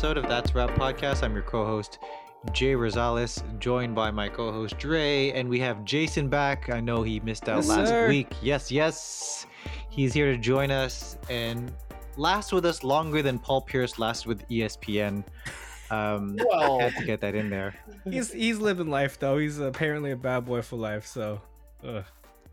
episode of That's Rap Podcast. I'm your co-host Jay Rosales, joined by my co-host Dre, and we have Jason back. I know he missed out Yes, last sir. week. Yes, yes, he's here to join us and last with us longer than Paul Pierce last with ESPN. Um, Well, had to get that in there. He's he's living life though. He's apparently a bad boy for life. So, ugh,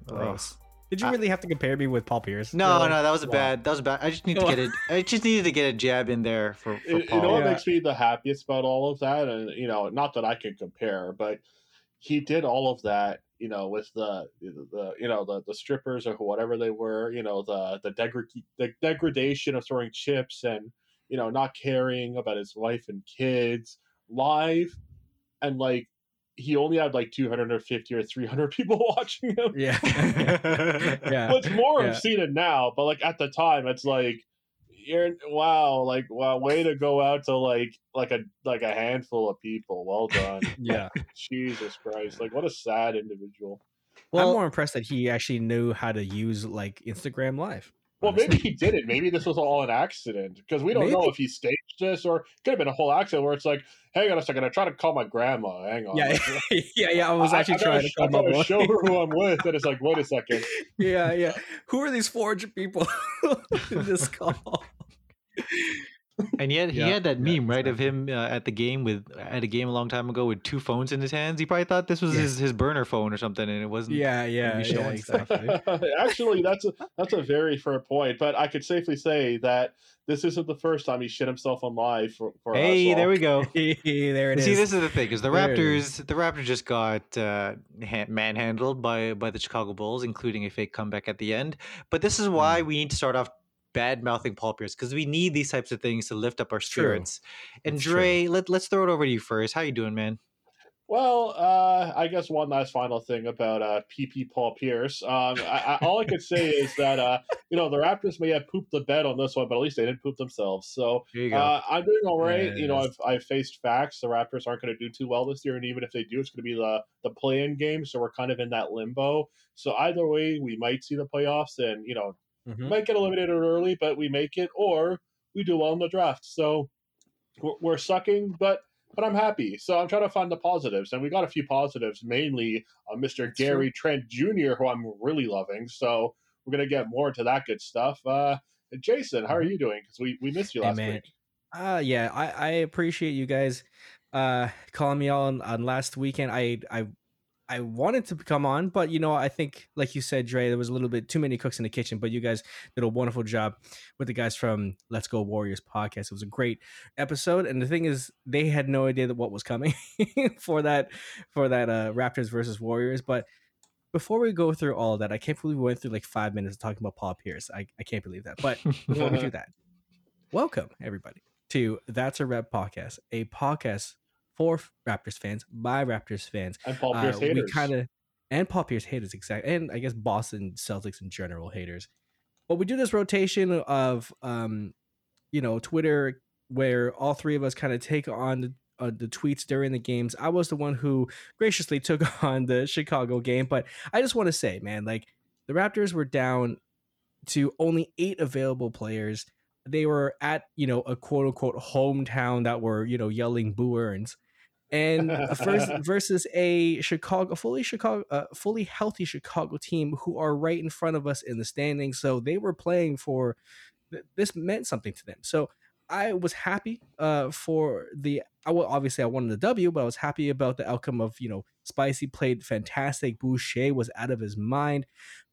gross. Did you I- really have to compare me with Paul Pierce? No, no, that was a bad. That was bad. I just need to get it. I just needed to get a jab in there for, for you, you Paul. know what Yeah. makes me the happiest about all of that, and you know, not that I can compare, but he did all of that, you know, with the the you know the the strippers or whatever they were, you know, the the, degra- the degradation of throwing chips and you know not caring about his wife and kids live, and like he only had like 250 or 300 people watching him. Yeah. yeah. Well, it's more Yeah. I've seen it now, but like at the time, it's like you're wow, like wow, way to go out to like like a like a handful of people. Well done, Yeah. Jesus Christ! Like what a sad individual. Well, I'm more impressed that he actually knew how to use like Instagram Live. Well, maybe he did it. Maybe this was all an accident because we don't know if he staged this or it could have been a whole accident where it's like, hang on a second, I try to call my grandma. Hang on. Yeah, yeah, yeah. I was actually I, trying to call my gotta show her who I'm with, and it's like, wait a second. yeah, yeah. Who are these 400 people in this call? And yet he Yeah, had that yeah, meme right of him uh, at the game with at a game a long time ago with two phones in his hands. He probably thought this was Yeah. his, his burner phone or something, and it wasn't. Yeah, yeah, yeah, exactly. Actually, that's a that's a very fair point. But I could safely say that this isn't the first time he shit himself on live for, for Hey, all. there we go. there it is. See, this is the thing: is the There it Raptors, the Raptors just got uh, manhandled by by the Chicago Bulls, including a fake comeback at the end. But this is why Mm. we need to start off bad mouthing Paul Pierce because we need these types of things to lift up our True. spirits. And It's Dre, let let's throw it over to you first. How you doing, man? Well, uh, I guess one last final thing about uh, PP Paul Pierce. Um, I, I, all I could say is that uh, you know the Raptors may have pooped the bed on this one, but at least they didn't poop themselves. So There you go. uh, I'm doing all right. You know, I've I've faced facts. The Raptors aren't going to do too well this year, and even if they do, it's going to be the the play-in game. So we're kind of in that limbo. So either way, we might see the playoffs, and you know, Mhm. might get eliminated early, but we make it, or we do well in the draft. So we're, we're sucking, but but I'm happy. So I'm trying to find the positives, and we got a few positives, mainly uh, Mr. That's Gary Trent Jr., who I'm really loving. So we're gonna get more into that good stuff. Uh, Jason, how are you doing? Because we we missed you last man. week. Uh yeah, I, I appreciate you guys uh calling me on on last weekend. I I I wanted to come on, but you know, I think like you said, Dre, there was a little bit too many cooks in the kitchen, but you guys did a wonderful job with the guys from Let's Go Warriors podcast. It was a great episode. And the thing is, they had no idea that what was coming for that for that uh Raptors versus Warriors. But before we go through all that, I can't believe we went through like five minutes talking about Paul Pierce. I, I can't believe that. But before we do that, welcome everybody to That's a Rep podcast, a podcast for Raptors fans by Raptors fans. And Paul Uh, Pierce we kind of and Paul Pierce haters exactly, and I guess Boston Celtics in general haters. But we do this rotation of, um, you know, Twitter where all three of us kind of take on the, uh, the tweets during the games. I was the one who graciously took on the Chicago game, but I just want to say, man, like the Raptors were down to only eight available players. They were at you know a quote unquote hometown that were you know yelling boo earns, and first versus a Chicago fully Chicago uh, fully healthy Chicago team who are right in front of us in the standings. So they were playing for th- this meant something to them. So I was happy uh, for the. I well, obviously I wanted the W, but I was happy about the outcome of you know Spicy played fantastic. Boucher was out of his mind,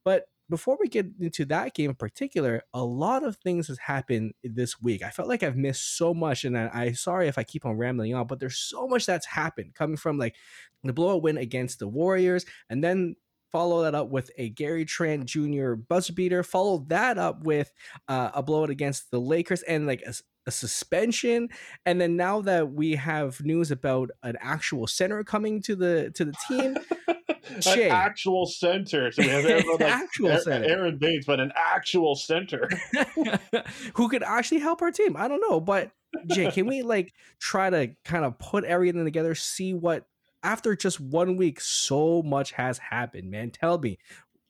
but before we get into that game in particular, a lot of things has happened this week. I felt like I've missed so much, and I, I'm sorry if I keep on rambling on, but there's so much that's happened coming from like the blowout win against the Warriors, and then follow that up with a Gary Trent Jr. buzzer beater. Follow that up with uh, a blowout against the Lakers and like a, a suspension. And then now that we have news about an actual center coming to the to the team, An actual center. So we have everyone like Actual Aaron- center. Aron Baynes, but an actual center. who could actually help our team. I don't know, but Jay, can we like try to kind of put everything together, see what after just one week, so much has happened, man. Tell me,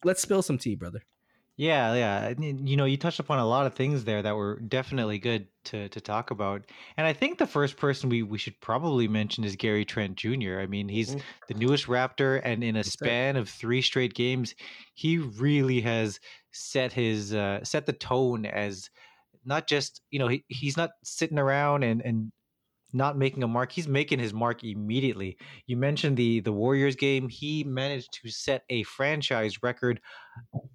let's spill some tea, brother. Yeah, yeah. You know, you touched upon a lot of things there that were definitely good to to talk about. And I think the first person we we should probably mention is Gary Trent Jr. I mean, he's mm-hmm. the newest Raptor, and in a span of three straight games, he really has set his uh, set the tone as not just you know he, he's not sitting around and and not making a mark. He's making his mark immediately. You mentioned the the Warriors game. He managed to set a franchise record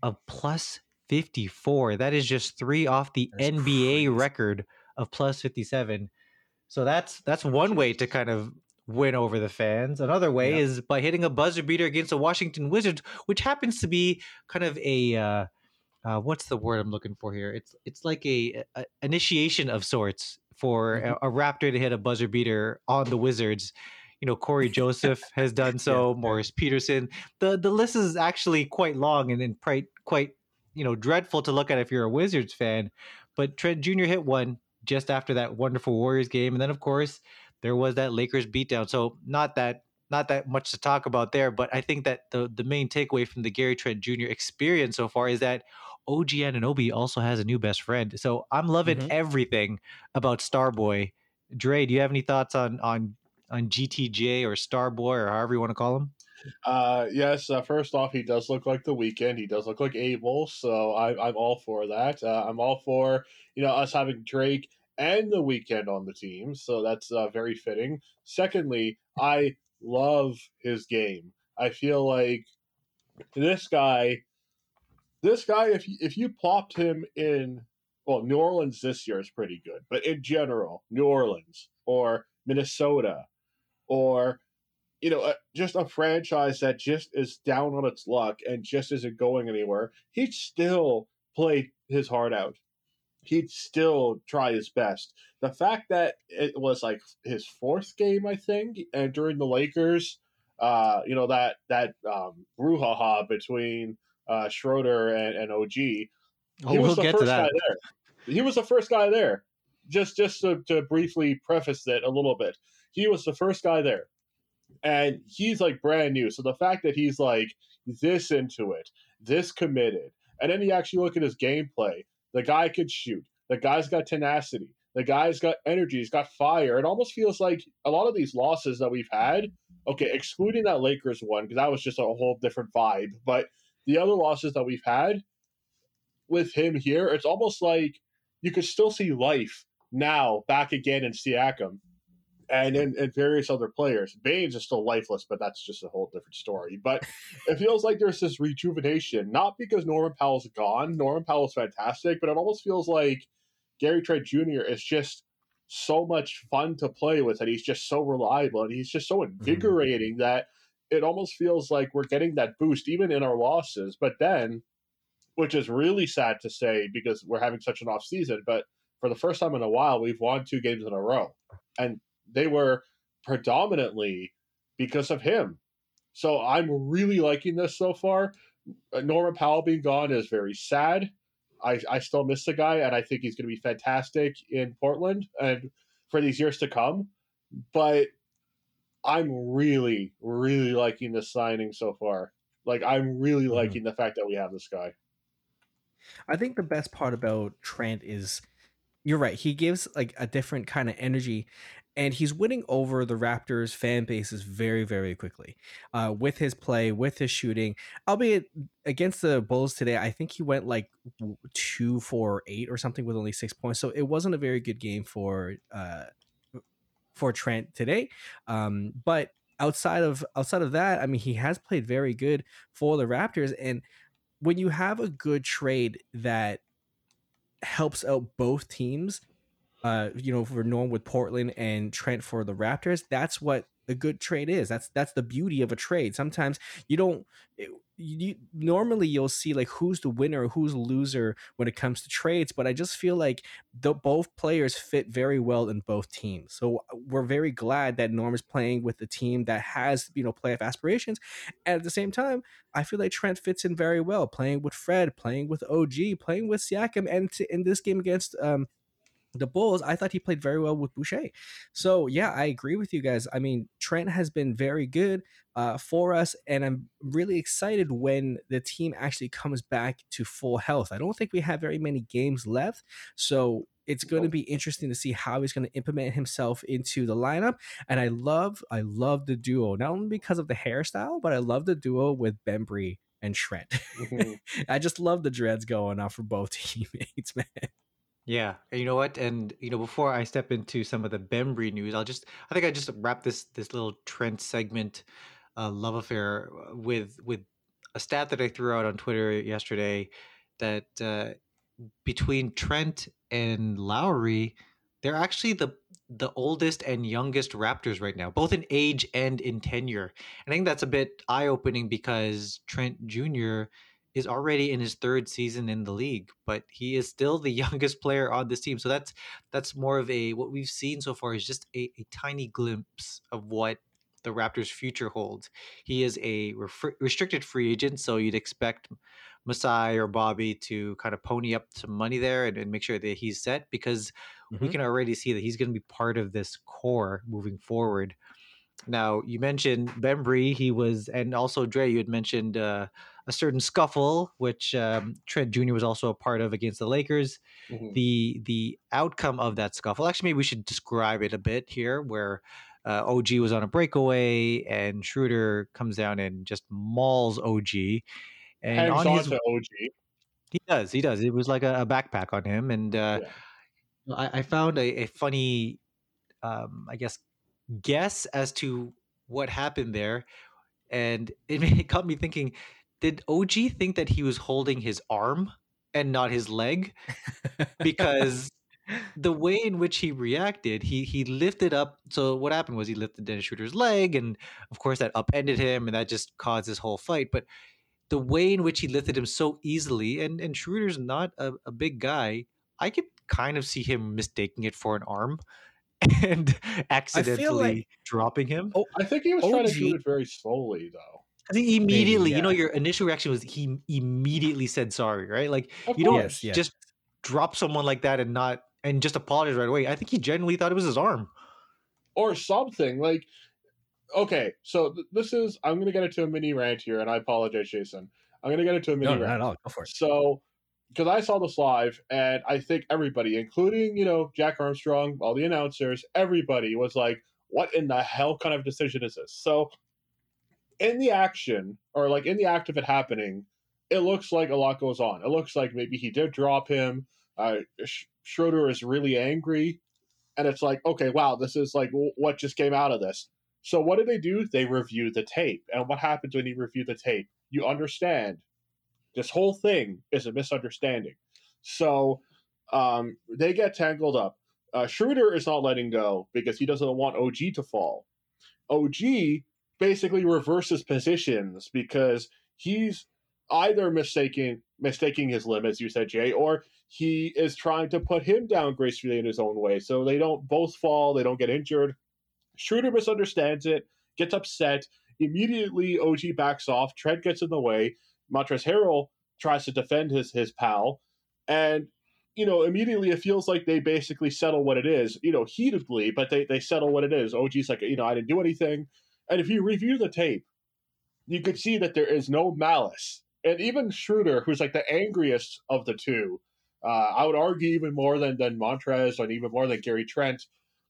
of plus 54. That is just 3 off the that's NBA crazy. record of plus 57. So that's that's one way to kind of win over the fans. Another way yeah. is by hitting a buzzer beater against the Washington Wizards, which happens to be kind of a uh, uh, what's the word I'm looking for here? It's it's like a, a initiation of sorts for mm-hmm. a, a, Raptor to hit a buzzer beater on the Wizards. You know, Cory Joseph has done so. Yeah. Morris Peterson. The the list is actually quite long and then quite quite you know dreadful to look at if you're a Wizards fan. But Trent Jr. hit one just after that wonderful Warriors game, and then of course there was that Lakers beatdown. So not that not that much to talk about there, but I think that the the main takeaway from the Gary Trent Jr. experience so far is that OG Anunoby also has a new best friend. So I'm loving mm-hmm. everything about Starboy. Dre, do you have any thoughts on on on GTJ or Starboy or however you want to call him? Uh, yes. Uh, first off, he does look like the Weeknd. He does look like Abel, so I, I'm all for that. Uh, I'm all for you know us having Drake and the Weeknd on the team, so that's uh, very fitting. Secondly, I love his game. I feel like this guy this guy, if you, if you plopped him in, well, New Orleans this year is pretty good, but in general, New Orleans or Minnesota or you know, just a franchise that just is down on its luck and just isn't going anywhere, he'd still play his heart out. He'd still try his best. The fact that it was like his fourth game, I think, and during the Lakers, uh, you know that that um, brouhaha between uh, Schroeder and, and OG. He oh, was we'll the first guy there. He was the first guy there. Just just to, to briefly preface it a little bit, he was the first guy there, and he's like brand new. So the fact that he's like this into it, this committed, and then you actually look at his gameplay. The guy could shoot. The guy's got tenacity. The guy's got energy. He's got fire. It almost feels like a lot of these losses that we've had. Okay, excluding that Lakers one because that was just a whole different vibe. But the other losses that we've had with him here, it's almost like you could still see life now back again in Siakam and in, in, various other players. Baynes is still lifeless, but that's just a whole different story. But it feels like there's this rejuvenation, not because Norman Powell's gone. Norman Powell's fantastic, but it almost feels like Gary Trent Jr. is just so much fun to play with, and he's just so reliable, and he's just so mm-hmm. invigorating mm-hmm. that it almost feels like we're getting that boost even in our losses. But then, which is really sad to say because we're having such an off season, but for the first time in a while, we've won two games in a row. And they were predominantly because of him. So I'm really liking this so far. Uh, Norman Powell being gone is very sad. I, I still miss the guy, and I think he's going to be fantastic in Portland and for these years to come. But I'm really, really liking the signing so far. Like, I'm really mm-hmm. liking the fact that we have this guy. I think the best part about Trent is you're right. He gives like a different kind of energy, and he's winning over the Raptors fan bases very, very quickly uh, with his play, with his shooting. Albeit against the Bulls today, I think he went like two, four, eight or something with only six points. So it wasn't a very good game for uh, for Trent today. Um, but outside of outside of that, I mean, he has played very good for the Raptors. And when you have a good trade that helps out both teams, uh, you know, for Norm with Portland and Trent for the Raptors, that's what a good trade is. That's that's the beauty of a trade. Sometimes you don't. You, normally you'll see like who's the winner, who's loser when it comes to trades, but I just feel like the both players fit very well in both teams. So uh, we're very glad that Norm is playing with the team that has you know playoff aspirations, and at the same time, I feel like Trent fits in very well, playing with Fred, playing with OG, playing with Siakam, and to, in this game against um, the Bulls, I thought he played very well with Boucher. So yeah, I agree with you guys. I mean, Trent has been very good uh, for us, and I'm really excited when the team actually comes back to full health. I don't think we have very many games left, so it's going to be interesting to see how he's going to implement himself into the lineup. And I love, I love the duo not only because of the hairstyle, but I love the duo with Bembry and Trent. Mm-hmm. I just love the dreads going on for both teammates, man. Yeah, And you know what? And you know, before I step into some of the Bembry news, I'll just I think I just wrap this this little Trent segment uh, love affair uh, with with a stat that I threw out on Twitter yesterday that uh, between Trent and Lowry, they're actually the the oldest and youngest Raptors right now, both in age and in tenure. And I think that's a bit eye opening because Trent Jr is already in his third season in the league, but he is still the youngest player on this team. So that's that's more of a what we've seen so far is just a, a tiny glimpse of what the Raptors' future holds. He is a re- restricted free agent, so you'd expect Masai or Bobby to kind of pony up some money there and, and make sure that he's set because mm-hmm. we can already see that he's going to be part of this core moving forward. Now, you mentioned Bembry, he was, and also Dre, you had mentioned uh, a certain scuffle, which um, Trent Jr. was also a part of against the Lakers. Mm-hmm. The the outcome of that scuffle, actually, maybe we should describe it a bit here, where uh, OG was on a breakaway and Schroeder comes down and just mauls OG. And Hangs on, his, OG. He does, he does. It was like a, a backpack on him, and uh, yeah. I, I, found a, a funny, um, I guess, guess as to what happened there, and it, it got me thinking did OG think that he was holding his arm and not his leg? Because the way in which he reacted, he he lifted up. So what happened was he lifted Dennis Schroeder's leg, and of course that upended him, and that just caused this whole fight. But the way in which he lifted him so easily, and and Schroeder's not a, a big guy, I could kind of see him mistaking it for an arm and accidentally like, dropping him. Oh, I think he was OG, trying to do it very slowly, though. He immediately, Maybe, yeah. you know, your initial reaction was he immediately said sorry, right? Like of you don't yes, yes. just drop someone like that and not and just apologize right away. I think he genuinely thought it was his arm or something. Like, okay, so th- this is I'm going to get into a mini rant here, and I apologize, Jason. I'm going to get into a mini no, rant. Not at all. Go for it. So, because I saw this live, and I think everybody, including you know Jack Armstrong, all the announcers, everybody was like, "What in the hell kind of decision is this?" So in the action or like in the act of it happening, it looks like a lot goes on. It looks like maybe he did drop him. Uh, Schroeder is really angry, and it's like, okay, wow, this is like what just came out of this. So what do they do? They review the tape, and what happens when you review the tape? You understand this whole thing is a misunderstanding. So um, they get tangled up. Uh, Schroeder is not letting go because he doesn't want OG to fall. OG basically reverses positions because he's either mistaking mistaking his limits, you said Jay, or he is trying to put him down gracefully in his own way. So they don't both fall, they don't get injured. Schroeder misunderstands it, gets upset. Immediately, OG backs off. Trent gets in the way. Montrezl Harrell tries to defend his his pal, and you know immediately it feels like they basically settle what it is. You know, heatedly, but they they settle what it is. OG's like, you know, I didn't do anything. And if you review the tape, you could see that there is no malice. And even Schroeder, who's like the angriest of the two, uh, I would argue even more than than Montrez and even more than Gary Trent.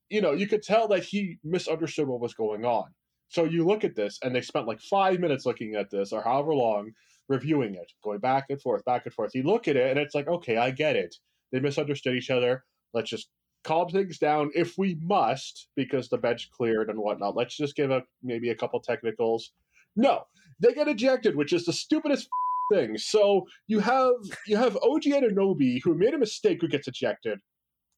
You know, you could tell that he misunderstood what was going on. So you look at this, and they spent like five minutes looking at this, or however long, reviewing it, going back and forth, back and forth. You look at it, and it's like, okay, I get it. They misunderstood each other. Let's just calm things down if we must because the bench cleared and whatnot. Let's just give a maybe a couple technicals. No, they get ejected, which is the stupidest thing. So you have you have OG Anunoby who made a mistake who gets ejected,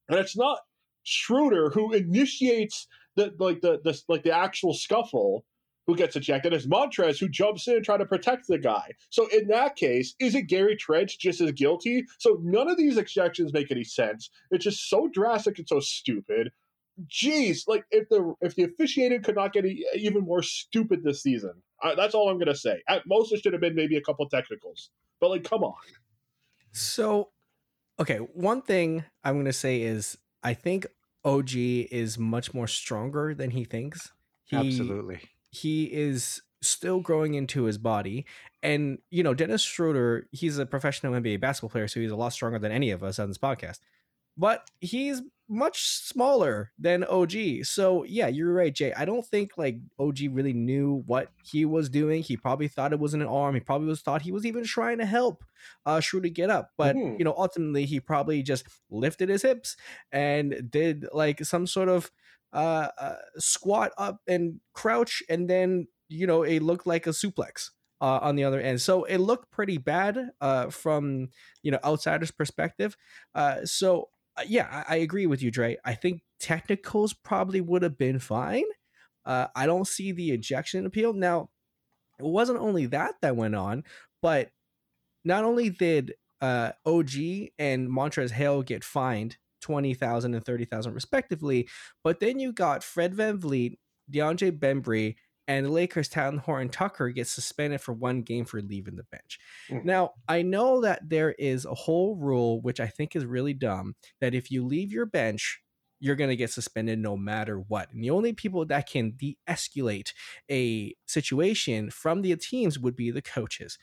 and it's not Schroeder who initiates the like the, the like the actual scuffle who gets ejected. It's Montrez who jumps in and try to protect the guy. So in that case, is it Gary Trent just as guilty? So none of these ejections make any sense. It's just so drastic and so stupid. Jeez, like if the if the officiating could not get even more stupid this season, uh, that's all I'm gonna say. At most, it should have been maybe a couple technicals, but like, come on. So, okay, one thing I'm gonna say is I think OG is much more stronger than he thinks. He, Absolutely. He is still growing into his body. And, you know, Dennis Schroeder, he's a professional NBA basketball player, so he's a lot stronger than any of us on this podcast. But he's much smaller than OG. So yeah, you're right, Jay. I don't think like OG really knew what he was doing. He probably thought it wasn't an arm. He probably was thought he was even trying to help uh Schroeder get up. But mm-hmm. you know, ultimately he probably just lifted his hips and did like some sort of uh, uh squat up and crouch and then you know it looked like a suplex. Uh, on the other end. So it looked pretty bad uh, from you know outsiders' perspective. Uh, so uh, yeah, I, I, agree with you, Dre. I think technicals probably would have been fine. Uh, I don't see the ejection appeal. Now, it wasn't only that that went on, but not only did OG and Montrezl Harrell get fined 20,000 and 30,000 respectively, but then you got Fred Van VanVleet, DeAndre Bembry, and Lakers' Talen Horton Tucker gets suspended for one game for leaving the bench. Mm. Now, I know that there is a whole rule, which I think is really dumb, that if you leave your bench, you're going to get suspended no matter what. And the only people that can de escalate a situation from the teams would be the coaches.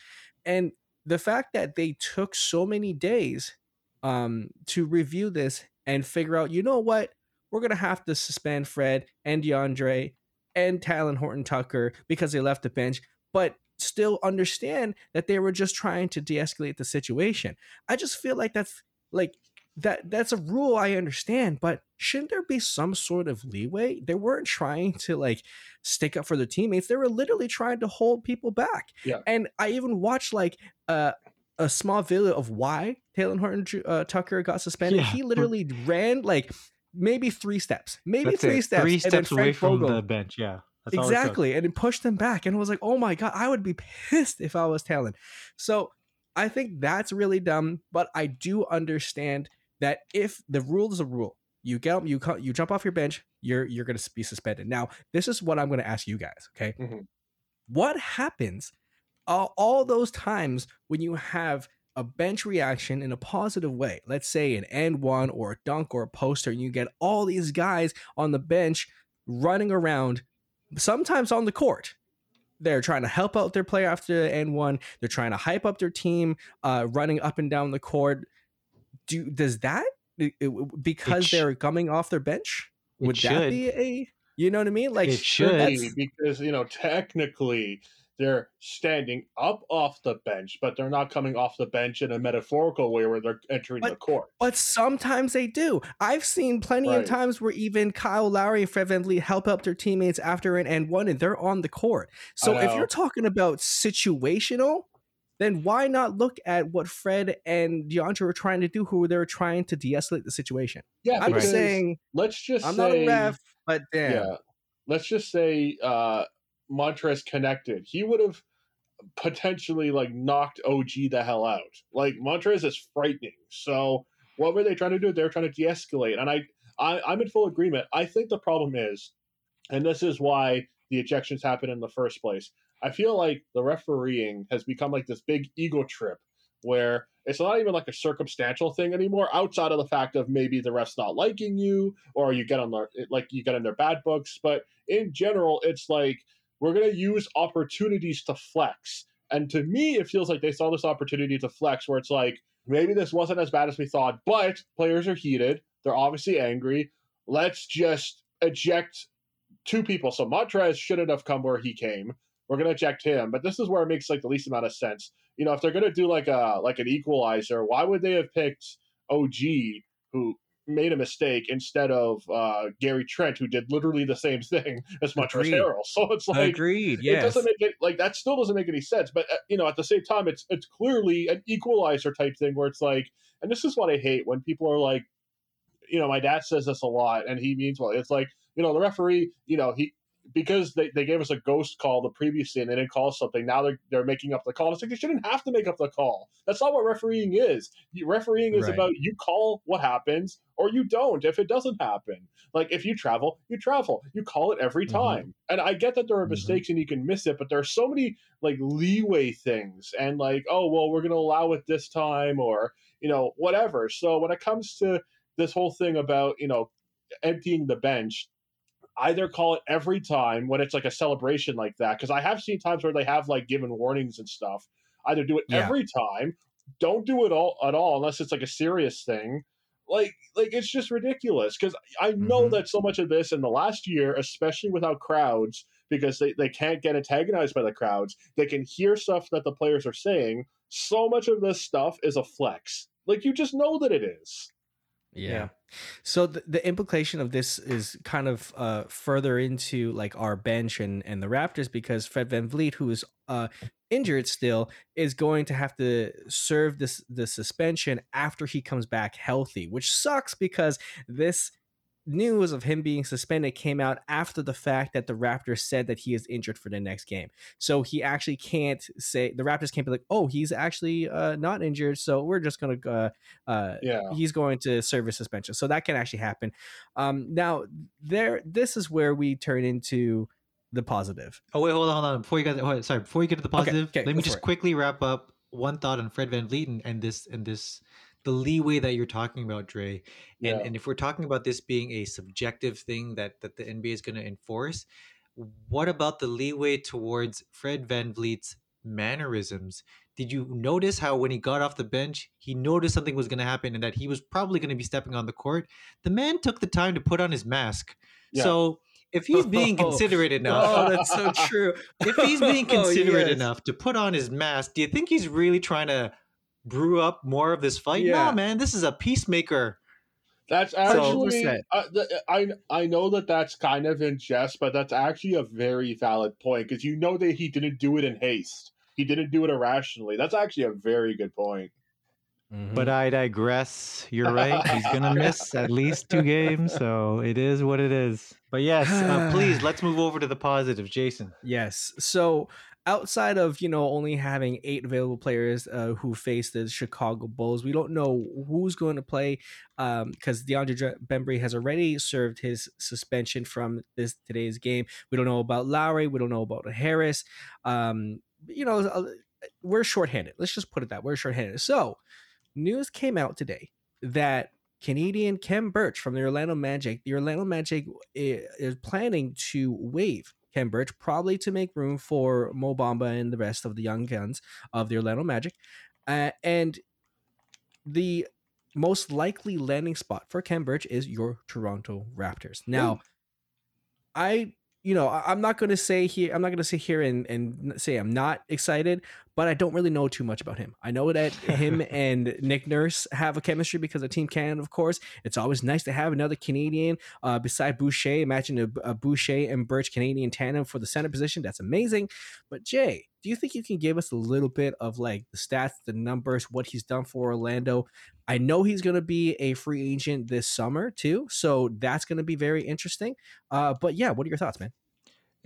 And the fact that they took so many days um, to review this and figure out, you know what, we're going to have to suspend Fred and DeAndre and Talen Horton Tucker because they left the bench, but still understand that they were just trying to de-escalate the situation. I just feel like that's like that that's a rule I understand, but shouldn't there be some sort of leeway? They weren't trying to like stick up for their teammates. They were literally trying to hold people back. Yeah. And I even watched like uh, a small video of why Talen Horton uh, Tucker got suspended. Yeah. He literally ran like maybe three steps, maybe That's three it. steps, three steps away from the bench. Yeah, That's exactly, and it pushed them back, and it was like, oh my god, I would be pissed if I was Talen. So I think that's really dumb, but I do understand that if the rule is a rule, you get you you jump off your bench, you're you're going to be suspended. Now, this is what I'm going to ask you guys. Okay, mm-hmm. what happens all, all those times when you have a bench reaction in a positive way. Let's say an and-one or a dunk or a poster, and you get all these guys on the bench running around, sometimes on the court. They're trying to help out their player after the and-one. They're trying to hype up their team, uh, running up and down the court. Do does that because sh- they're coming off their bench? Would that be a you know what I mean? Like it should because you know technically they're standing up off the bench, but they're not coming off the bench in a metaphorical way where they're entering but, the court. But sometimes they do. I've seen plenty right. of times where even Kyle Lowry and Fred VanVleet help up their teammates after an and-one and they're on the court. So if you're talking about situational, then why not look at what Fred and DeAndre were trying to do, who they were trying to de-escalate the situation? Yeah, I'm just saying. Let's just. I'm say, not a ref, but damn. Yeah, let's just say uh, Montrez connected, he would have potentially like knocked OG the hell out. Like Montrez is frightening. So what were they trying to do? They were trying to de-escalate, and I, I I'm in full agreement. I think the problem is, and this is why the ejections happen in the first place. I feel like the refereeing has become like this big ego trip where it's not even like a circumstantial thing anymore outside of the fact of maybe the refs not liking you or you get on their like you get in their bad books but in general it's like we're going to use opportunities to flex. And to me, it feels like they saw this opportunity to flex where it's like, maybe this wasn't as bad as we thought, but players are heated. They're obviously angry. Let's just eject two people. So Montrez shouldn't have come where he came. We're gonna eject him. But this is where it makes like the least amount of sense. You know, if they're gonna do like a like an equalizer, why would they have picked OG, who made a mistake instead of uh, Gary Trent, who did literally the same thing as Montrezl Harrell. So it's like agreed. Yes. It doesn't make it like that. Still doesn't make any sense. But uh, you know, at the same time, it's it's clearly an equalizer type thing where it's like, and this is what I hate when people are like, you know, my dad says this a lot, and he means well. It's like you know, the referee, you know, he because they, they gave us a ghost call the previous day and they didn't call something. Now they're they're making up the call. It's like they shouldn't have to make up the call. That's not what refereeing is. refereeing is right. about you call what happens or you don't if it doesn't happen. Like if you travel, you travel. You call it every mm-hmm. time. Mm-hmm. And I get that there are mm-hmm. mistakes and you can miss it, but there are so many like leeway things and like, oh well, we're gonna allow it this time or you know, whatever. So when it comes to this whole thing about you know emptying the bench either call it every time when it's like a celebration like that because i have seen times where they have like given warnings and stuff. Either do it yeah. every time don't do it all at all unless it's like a serious thing. Like like it's just ridiculous because i know mm-hmm. that so much of this in the last year especially without crowds because they, they can't get antagonized by the crowds. They can hear stuff that the players are saying. So much of this stuff is a flex. Like you just know that it is yeah. yeah. So the, the implication of this is kind of uh, further into like our bench and, and the Raptors because Fred VanVleet, who is uh, injured still, is going to have to serve this the suspension after he comes back healthy, which sucks because this news of him being suspended came out after the fact that the Raptors said that he is injured for the next game. So he actually can't say the Raptors can't be like, oh, he's actually uh, not injured, so we're just gonna uh, uh, yeah. he's going to serve a suspension. So that can actually happen. Um, now there, this is where we turn into the positive. Oh wait, hold on, hold on. Before you get, oh, sorry, before you get to the positive, okay, okay, let me just it. quickly wrap up one thought on Fred VanVleet and, and this and this the leeway that you're talking about, Dre. And yeah. and if we're talking about this being a subjective thing that that the NBA is going to enforce, what about the leeway towards Fred VanVleet's mannerisms? Did you notice how when he got off the bench, he noticed something was going to happen and that he was probably going to be stepping on the court? The man took the time to put on his mask. Yeah. So if he's being oh, considerate enough, oh, that's so true. If he's being oh, considerate oh, yes. enough to put on his mask, do you think he's really trying to brew up more of this fight. Yeah. Nah, man, this is a peacemaker. That's actually uh, the, I I know that that's kind of in jest, but that's actually a very valid point because you know that he didn't do it in haste. He didn't do it irrationally. That's actually a very good point. Mm-hmm. But I digress. You're right. He's gonna miss at least two games, so it is what it is. But yes, uh, please let's move over to the positive, Jason. Yes. So outside of you know only having eight available players uh, who face the Chicago Bulls, we don't know who's going to play because um, DeAndre Bembry has already served his suspension from this today's game. We don't know about Lowry. We don't know about Harris. Um, you know, uh, we're shorthanded. Let's just put it that we're shorthanded. So, news came out today that Canadian Khem Birch from the Orlando Magic, the Orlando Magic eh, is planning to waive Khem Birch, probably to make room for Mo Bamba and the rest of the young guns of the Orlando Magic. Uh, and the most likely landing spot for Khem Birch is your Toronto Raptors. Now, Ooh. I you know, I'm not going to say here, I'm not going to sit here and, and say I'm not excited, but I don't really know too much about him. I know that him and Nick Nurse have a chemistry because of Team Canada, of course. It's always nice to have another Canadian uh, beside Boucher. Imagine a, a Boucher and Birch Canadian tandem for the center position. That's amazing. But Jay, do you think you can give us a little bit of like the stats, the numbers, what he's done for Orlando? I know he's going to be a free agent this summer too, so that's going to be very interesting. Uh, but yeah, what are your thoughts, man?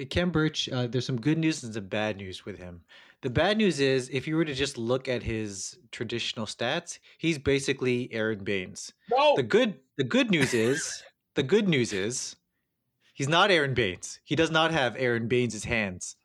Khem Birch, uh, there's some good news and some bad news with him. The bad news is if you were to just look at his traditional stats, he's basically Aron Baynes. No. The good the good news is the good news is he's not Aron Baynes. He does not have Aron Baynes' hands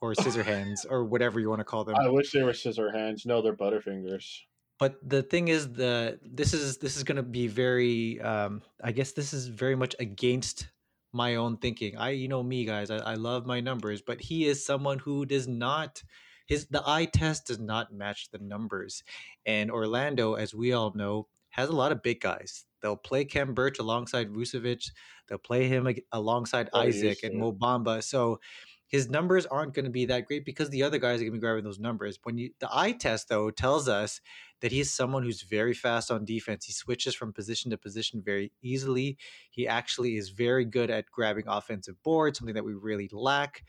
or scissor hands or whatever you want to call them. I wish they were scissor hands. No, they're butterfingers. But the thing is, the this is this is going to be very. Um, I guess this is very much against my own thinking. I, you know, me guys, I, I love my numbers, but he is someone who does not. His the eye test does not match the numbers, and Orlando, as we all know, has a lot of big guys. They'll play Khem Birch alongside Vucevic. They'll play him alongside oh, Isaac and Mo Bamba. So his numbers aren't going to be that great because the other guys are going to be grabbing those numbers. When you the eye test though tells us that he's someone who's very fast on defense. He switches from position to position very easily. He actually is very good at grabbing offensive boards, something that we really lack.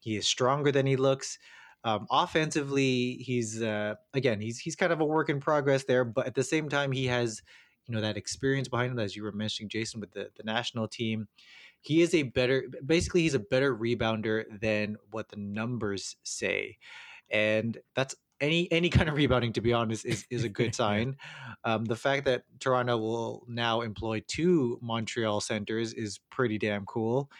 He is stronger than he looks. Um, offensively, he's uh, again he's he's kind of a work in progress there, but at the same time he has you know that experience behind him as you were mentioning, Jason, with the the national team he is a better basically he's a better rebounder than what the numbers say and that's any any kind of rebounding to be honest is, is a good sign um, the fact that toronto will now employ two montreal centers is pretty damn cool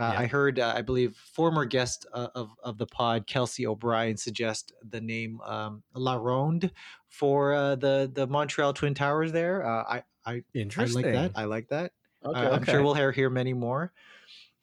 Uh, Yeah. I heard, uh, I believe, former guest uh, of of the pod, Kelsey O'Brien, suggest the name um, La Ronde for uh, the the Montreal Twin Towers. There, uh, I I I like that. I like that. Okay, uh, I'm Okay. sure we'll hear, hear many more.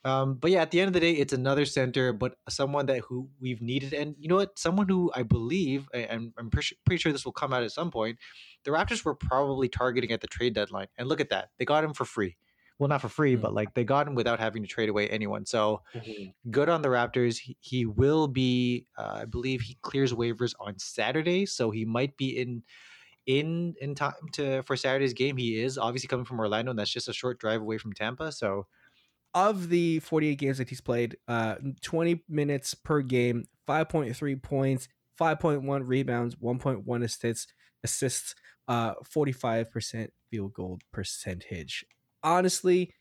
Um, but yeah, at the end of the day, it's another center, but someone that who we've needed, and you know what, someone who I believe, a- and I'm pretty, pretty sure this will come out at some point. The Raptors were probably targeting at the trade deadline, and look at that, they got him for free. Well, not for free, Hmm. but like they got him without having to trade away anyone. So Mhm. good on the Raptors. He, he will be, uh, I believe, he clears waivers on Saturday, so he might be in in in time to for Saturday's game. He is obviously coming from Orlando, and that's just a short drive away from Tampa. So of the 48 games that he's played, uh, 20 minutes per game, 5.3 points, 5.1 rebounds, 1.1 assists, assists, uh, 45% field goal percentage. Honestly,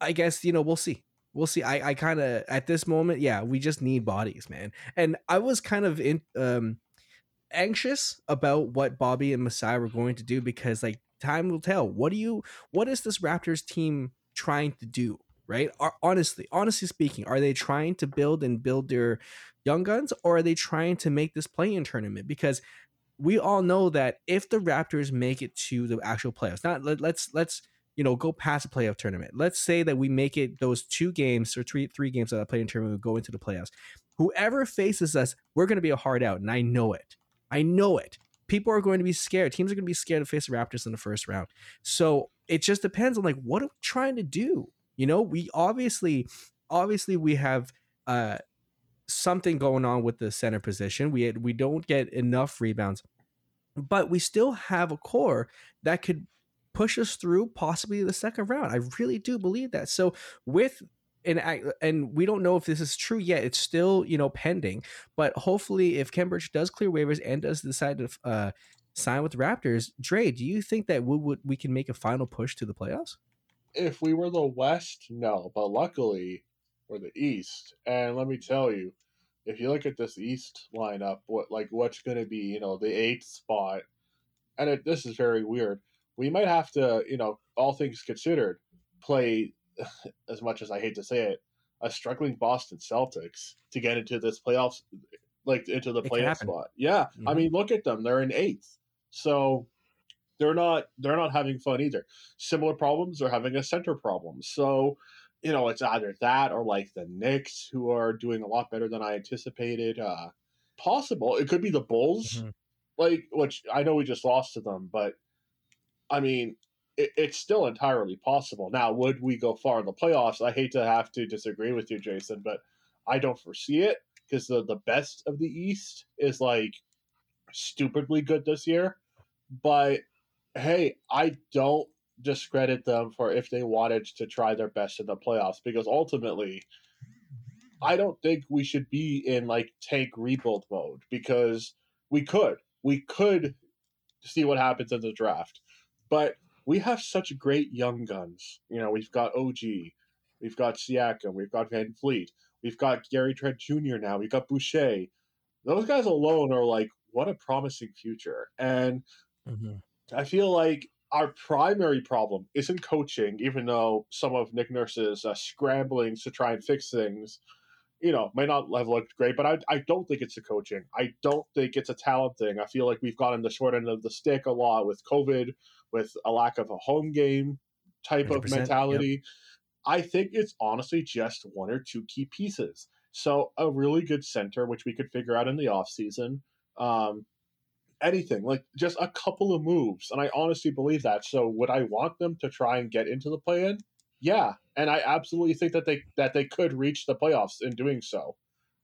I guess you know we'll see. We'll see. I, I kind of at this moment, yeah, we just need bodies, man. And I was kind of in um anxious about what Bobby and Masai were going to do because like time will tell. What do you what is this Raptors team trying to do? Right? Are, honestly, honestly speaking, are they trying to build and build their young guns or are they trying to make this play-in tournament? Because we all know that if the Raptors make it to the actual playoffs, not let, let's let's you know go past the playoff tournament. Let's say that we make it those two games or three three games of that play-in tournament, we go into the playoffs. Whoever faces us, we're going to be a hard out, and I know it. I know it. People are going to be scared. Teams are going to be scared to face the Raptors in the first round. So it just depends on like what are we trying to do. You know, we obviously, obviously, we have uh something going on with the center position. We we don't get enough rebounds, but we still have a core that could push us through possibly the second round. I really do believe that. So with and and we don't know if this is true yet. It's still you know pending, but hopefully, if Khem Birch does clear waivers and does decide to uh, sign with the Raptors, Dre, do you think that we would we can make a final push to the playoffs? If we were the West, no. But luckily, we're the East. And let me tell you, if you look at this East lineup, what like what's going to be, you know, the eighth spot, and it, this is very weird. We might have to, you know, all things considered, play as much as I hate to say it, a struggling Boston Celtics to get into this playoffs, like into the It playoff spot. Yeah, I Mhm. mean, look at them; they're in eighth, so they're not they're not having fun either. Similar problems; they're having a center problem. So, you know, it's either that or like the Knicks, who are doing a lot better than I anticipated. Uh, possible it could be the Bulls, Mhm. like which I know we just lost to them, but I mean, it, it's still entirely possible. Now, would we go far in the playoffs? I hate to have to disagree with you, Jason, but I don't foresee it because the, the best of the East is like stupidly good this year. But hey, I don't discredit them for if they wanted to try their best in the playoffs because ultimately, I don't think we should be in like tank rebuild mode because we could. We could see what happens in the draft. But we have such great young guns. You know, we've got OG, we've got Siakam, we've got VanVleet, we've got Gary Trent Jr. now, we've got Boucher. Those guys alone are like, what a promising future. And mm-hmm. I feel like our primary problem isn't coaching, even though some of Nick Nurse's uh, scramblings to try and fix things, you know, may not have looked great. But I, I don't think it's the coaching. I don't think it's a talent thing. I feel like we've gotten the short end of the stick a lot with COVID, with a lack of a home game type of 100%, yep. mentality. I think it's honestly just one or two key pieces. So a really good center, which we could figure out in the offseason. Um, anything like just a couple of moves and i honestly believe that. So would i want them to try and get into the play-in? Yeah and i absolutely think that they that they could reach the playoffs in doing so.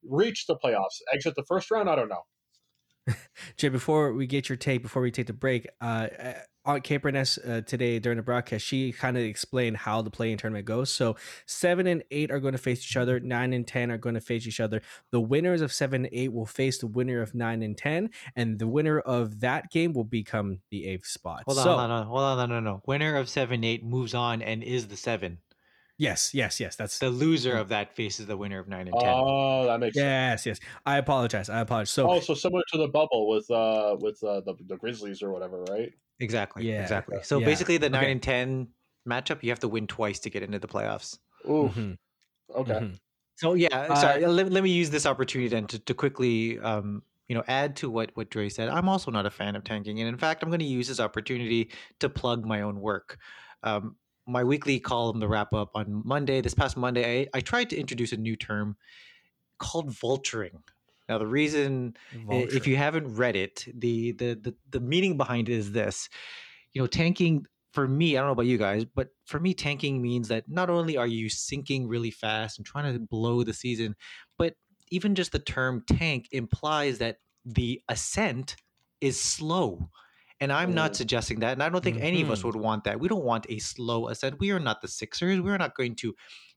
Reach the playoffs exit the first round i don't know. Jay, before we get your take, before we take the break, uh, on Kate Beirness uh, today during the broadcast, she kind of explained how the play-in tournament goes. So seven and eight are going to face each other. Nine and ten are going to face each other. The winners of seven and eight will face the winner of nine and ten, and the winner of that game will become the eighth spot. hold on, so hold on, hold on, hold on, no, no, no. Winner of seven eight moves on and is the seven. Yes, yes, yes. That's The loser of that faces the winner of nine and ten. oh that makes sense yes, yes. I apologize. I apologize. So oh so similar to the bubble with uh with uh, the, the grizzlies or whatever right exactly, Yeah, exactly. So yeah. basically, the nine Okay. and ten matchup, you have to win twice to get into the playoffs. Ooh, Mhm. Okay. Mm-hmm. So yeah, uh, sorry. Uh, let, let me use this opportunity then to, to quickly um, you know add to what what Dre said. I'm also not a fan of tanking, and in fact, I'm going to use this opportunity to plug my own work. Um, my weekly column, the wrap up on Monday, this past Monday, I, I tried to introduce a new term called vulturing. Now, the reason, eh, Vulture. if you haven't read it, the, the the the meaning behind it is this: you know, tanking for me, I don't know about you guys, but for me, tanking means that not only are you sinking really fast and trying to blow the season, but even just the term tank implies that the ascent is slow. And I'm not suggesting that. And I don't think mm-hmm. any of us mm-hmm. would want that. We don't want a slow ascent. We are not the Sixers. We're not going to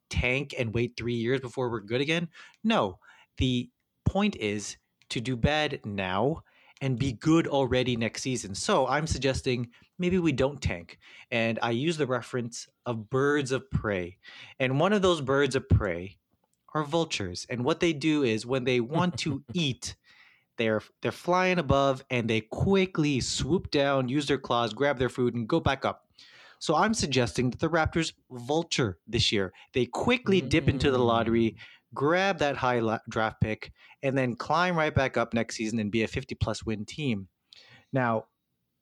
tank and wait three years before we're good again. No, the point is to do bad now and be good already next season. So I'm suggesting maybe we don't tank. And I use the reference of birds of prey. And one of those birds of prey are vultures. And what they do is when they want to eat, they're they're flying above and they quickly swoop down, use their claws, grab their food, and go back up. So I'm suggesting that the Raptors vulture this year. They quickly dip into the lottery, mm. grab that high la- draft pick, and then climb right back up next season and be a 50 plus win team. Now,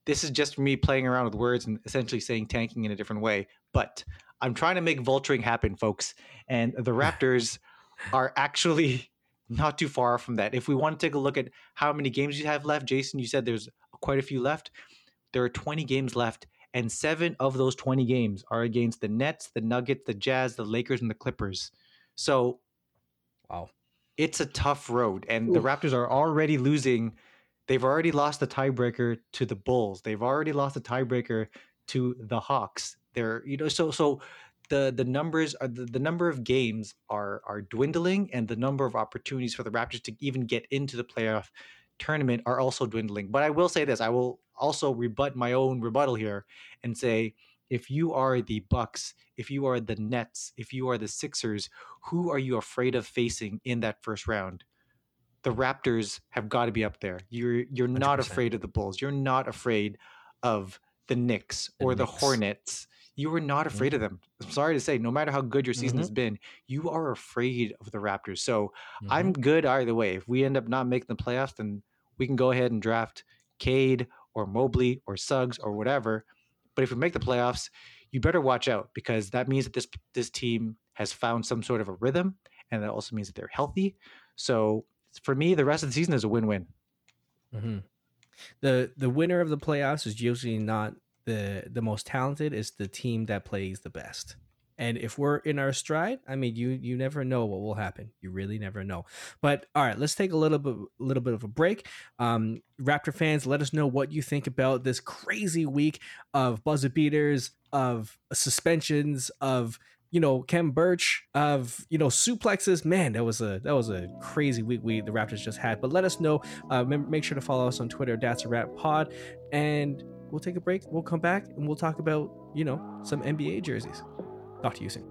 this is just me playing around with words and essentially saying tanking in a different way, but I'm trying to make vulturing happen, folks. And the Raptors are actually not too far from that. If we want to take a look at how many games you have left, Jason, you said there's quite a few left. There are 20 games left, and seven of those 20 games are against the Nets, the Nuggets, the Jazz, the Lakers, and the Clippers. So, wow, it's a tough road, and Oof. the Raptors are already losing. They've already lost the tiebreaker to the Bulls. They've already lost the tiebreaker to the Hawks. They're you know so so the the numbers are the, the number of games are are dwindling and the number of opportunities for the Raptors to even get into the playoff tournament are also dwindling. But I will say this, I will also rebut my own rebuttal here and say if you are the Bucks, if you are the Nets, if you are the Sixers, who are you afraid of facing in that first round? The Raptors have got to be up there. You're you're 100%. not afraid of the Bulls. You're not afraid of the Knicks or the, the Hornets you are not mm-hmm. afraid of them. I'm sorry to say, no matter how good your season mm-hmm. has been, you are afraid of the Raptors. So mm-hmm. I'm good either way. If we end up not making the playoffs, then we can go ahead and draft Cade or Mobley or Suggs or whatever. But if we make the playoffs, you better watch out because that means that this this team has found some sort of a rhythm, and that also means that they're healthy. So for me, the rest of the season is a win-win. Mm-hmm. The the winner of the playoffs is usually not the the most talented is the team that plays the best. And if we're in our stride, I mean, you you never know what will happen. You really never know. But all right, let's take a little bit a little bit of a break. Um, Raptor fans, let us know what you think about this crazy week of buzzer beaters, of suspensions, of you know Khem Birch, of you know suplexes. Man, that was a that was a crazy week we the Raptors just had. But let us know. Uh, make sure to follow us on Twitter. That's a Rap Pod and we'll take a break. We'll come back and we'll talk about, you know, some NBA jerseys. Talk to you soon.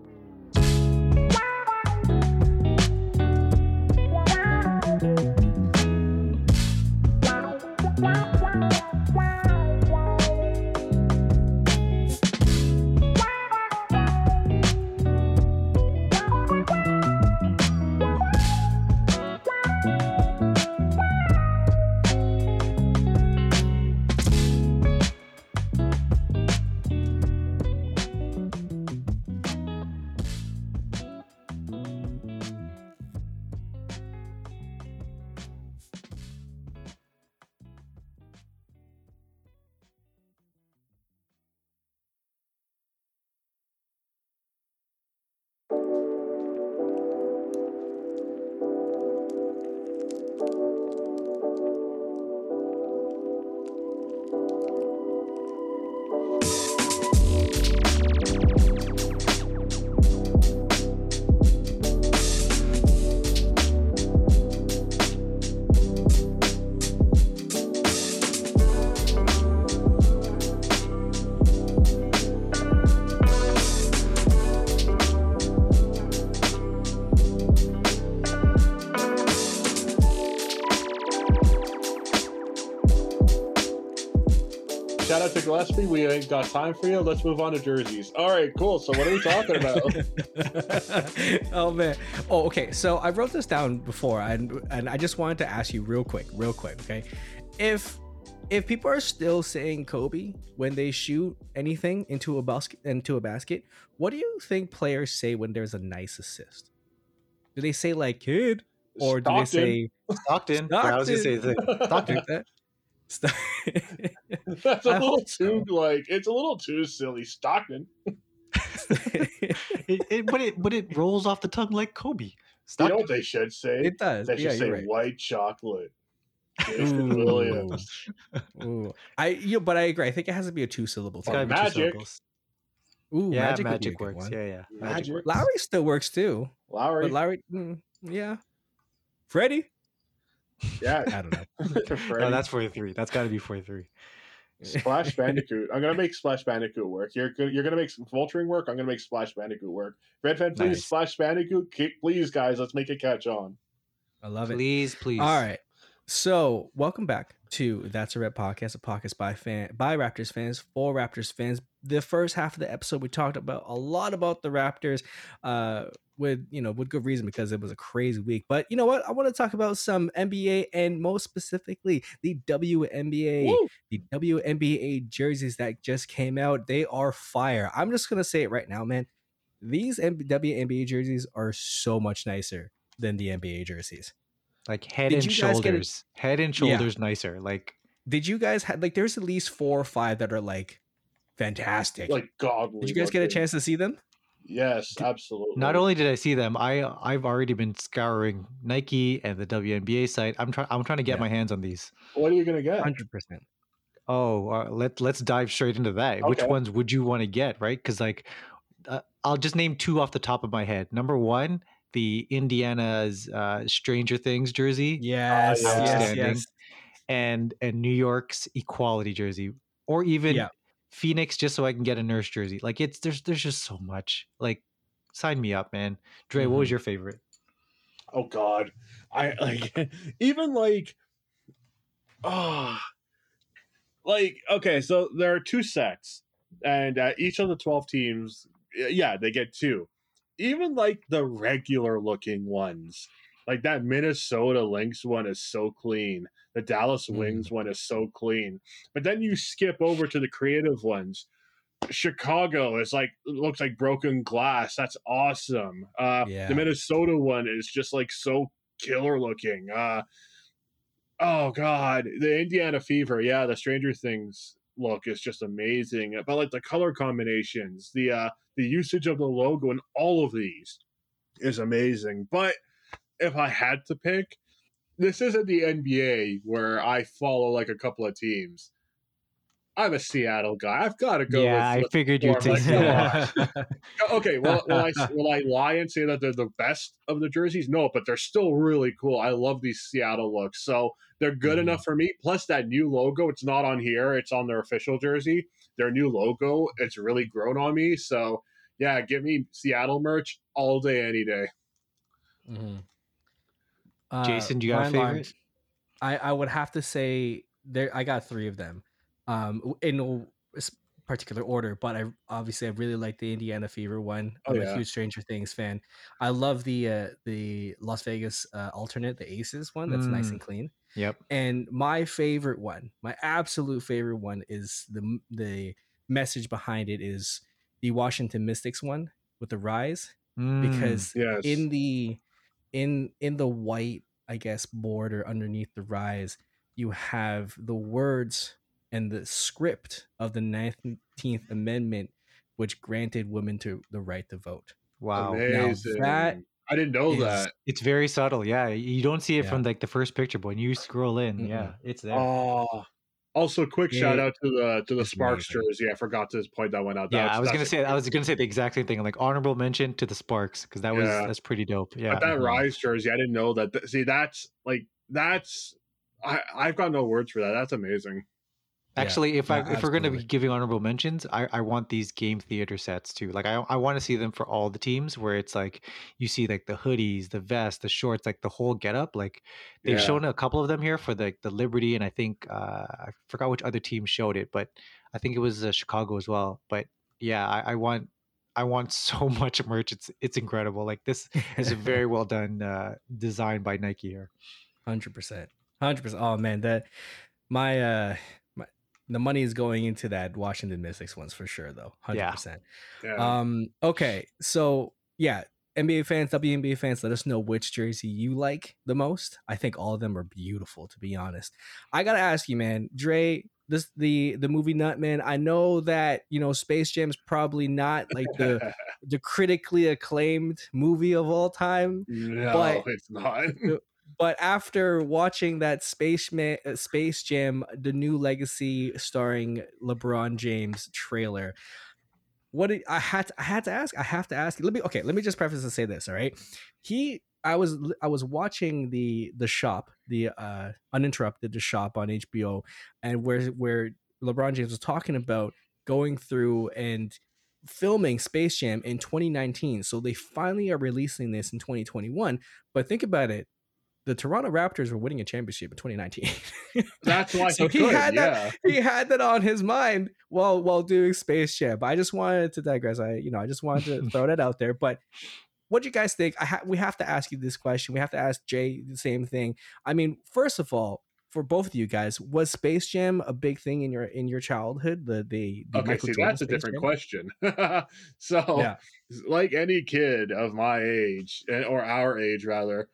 Gillespie. We ain't got time for you. Let's move on to jerseys. All right, cool. So what are we talking about? oh man. Oh, okay. So I wrote this down before, and and I just wanted to ask you real quick, real quick. Okay, if if people are still saying Kobe when they shoot anything into a basket into a basket, what do you think players say when there's a nice assist? Do they say like kid, or do they say Stockton? Yeah, I was gonna say the- Stockton? St- That's a I little hope so. too like it's a little too silly. Stockton. it, it- but it but it rolls off the tongue like Kobe. You know what they should say? it does. They should Yeah, say right. white chocolate. Jason Ooh. Williams. Ooh. I you but I agree. I think it has to be a two syllable. It's gotta two Magic. syllables. Ooh, Yeah, magic, magic, would be a good works. Yeah, yeah. Magic. works. Lowry still works too, Lowry. but Lowry, mm, yeah. Freddie, yeah. I don't know. Freddie. No, that's 43. That's got to be 43. Splash Bandicoot. I'm gonna make Splash Bandicoot work. You're gonna, you're gonna make Vulturing work. I'm gonna make Splash Bandicoot work. Red Fan, please Nice. Splash Bandicoot. Keep, please, guys, let's make it catch on. I love it. Please, please. All right. So, welcome back to That's a Rap Podcast, a podcast by fan by Raptors fans for Raptors fans. The first half of the episode, we talked about a lot about the Raptors, uh, with you know, with good reason because it was a crazy week. But you know what? I want to talk about some NBA and most specifically the WNBA. Woo! The WNBA jerseys that just came out, they are fire. I'm just gonna say it right now, man. These M- WNBA jerseys are so much nicer than the NBA jerseys. Like head Did and you guys get it- shoulders. Head and Yeah. shoulders nicer. Like did you guys have like there's at least four or five that are like fantastic Like godly. did you guys get a chance to see them Yes, absolutely. not only did I see them, I I've already been scouring Nike and the WNBA site. I'm trying I'm trying to get Yeah. my hands on these. What are you gonna get? 100% Oh, uh, let let's dive straight into that. Which ones would you want to get, right? Cuz like uh, I'll just name two off the top of my head. Number 1, the Indiana's uh, Stranger Things jersey. yes yeah. yes Outstanding. yes and and New York's equality jersey, or even Yeah. Phoenix, just so I can get a nurse jersey. Like it's there's there's just so much. Like, sign me up, man. Dre, what was Mhm. your favorite? Oh God, I like even like ah, like okay. So there are two sets, and uh, each of the twelve teams, yeah, they get two. Even like the regular looking ones, like that Minnesota Lynx one is so clean. The Dallas. Wings one is so clean. But then you skip over to the creative ones. Chicago is like looks like broken glass. That's awesome. Uh, Yeah. The Minnesota one is just like so killer looking. Uh, oh god, the Indiana Fever. Yeah, the Stranger Things look is just amazing. But like the color combinations, the uh, the usage of the logo, and all of these is amazing. But if I had to pick, this isn't the NBA where I follow like a couple of teams. I'm a Seattle guy. I've got to go yeah, with I figured you'd form, take like, that. okay, well, will I will I lie and say that they're the best of the jerseys? No, but they're still really cool. I love these Seattle looks, so they're good Mhm. enough for me. Plus, that new logo, it's not on here; it's on their official jersey. Their new logo, it's really grown on me. So, yeah, give me Seattle merch all day, any day. Uh, Jason, do you got a by and large, favorite? I, I would have to say there I got three of them, um, in no particular order. But I obviously I really like the Indiana Fever one. Oh, I'm yeah. a huge Stranger Things fan. I love the uh, the Las Vegas uh, alternate, the Aces one. That's nice Mm. and clean. Yep. And my favorite one, my absolute favorite one, is the the message behind it is the Washington Mystics one with the rise Mm, because Yes, in the in in the white i guess border underneath the rise you have the words and the script of the 19th amendment which granted women to the right to vote wow. amazing. that I didn't know is- that. It's very subtle. Yeah, you don't see it Yeah. from like the first picture, but when you scroll in, Mm-mm. yeah, it's there. Oh. Also, quick It- shout out to the to the Sparks jersey. I forgot to point that one out. yeah, I was gonna say I was gonna say the exact same thing. Like honorable mention to the Sparks because that was Yeah. that's pretty dope. Yeah, But that Mhm. Rise jersey, I didn't know that. See, that's like that's. I I've got no words for that. That's amazing. Yeah, Actually, if I yeah, if we're gonna be giving honorable mentions, I, I want these game theater sets too. Like I I want to see them for all the teams where it's like you see like the hoodies, the vest, the shorts, like the whole getup. Like they've Yeah. shown a couple of them here for the the Liberty, and I think uh, I forgot which other team showed it, but I think it was uh, Chicago as well. But yeah, I, I, want I want so much merch. It's it's incredible. Like this is a very well done uh, design by Nike here. Hundred percent, hundred percent. Oh man, that my uh the money is going into that Washington Mystics ones for sure though. Hundred yeah. percent. Um. Okay. So yeah, NBA fans, WNBA fans, let us know which jersey you like the most. I think all of them are beautiful, to be honest. I gotta ask you, man, Dre, this the the movie nut man I know that you know Space Jam's probably not like the the critically acclaimed movie of all time. No, but, it's not. But after watching that Space Man, uh, Space Jam: The New Legacy, starring LeBron James trailer, what did, I had to, I had to ask. I have to ask. Let me okay. Let me just preface and say this. All right, he. I was I was watching the the shop the uh uninterrupted the shop on HBO and where where LeBron James was talking about going through and filming Space Jam in 2019. So they finally are releasing this in 2021. But think about it the Toronto Raptors were winning a championship in 2019. That's why so he, he had yeah. that. He had that on his mind while while doing Space Jam. I just wanted to digress. I you know I just wanted to throw that out there. But what do you guys think? I ha- we have to ask you this question. We have to ask Jay the same thing. I mean, first of all, for both of you guys, was Space Jam a big thing in your in your childhood? The the, the okay, Michael see, Jordan that's a different Jam? question. so, yeah. like any kid of my age eh, or our age, rather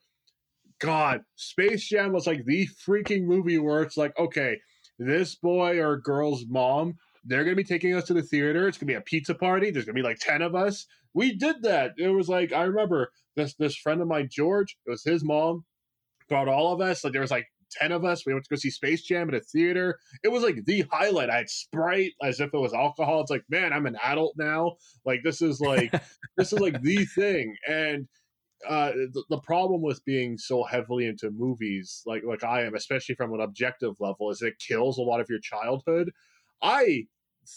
God, Space Jam was like the freaking movie where it's like, okay, this boy or girl's mom, they're gonna be taking us to the theater. It's gonna be a pizza party. There's gonna be like ten of us. We did that. It was like I remember this this friend of mine, George. It was his mom brought all of us. Like there was like ten of us. We went to go see Space Jam at a theater. It was like the highlight. I had Sprite as if it was alcohol. It's like, man, I'm an adult now. Like this is like this is like the thing. And uh, the, the, problem with being so heavily into movies like like I am, especially from an objective level, is it kills a lot of your childhood. I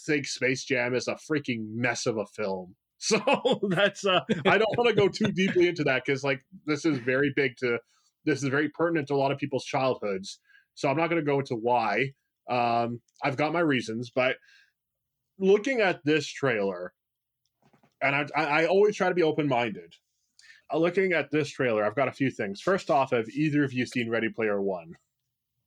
think Space Jam is a freaking mess of a film. So that's uh, I don't want to go too deeply into that because like this is very big to this is very pertinent to a lot of people's childhoods. So I'm not going to go into why. Um, I've got my reasons, but looking at this trailer, and I, I always try to be open minded Uh, looking at this trailer, I've got a few things. First off, have either of you seen Ready Player One?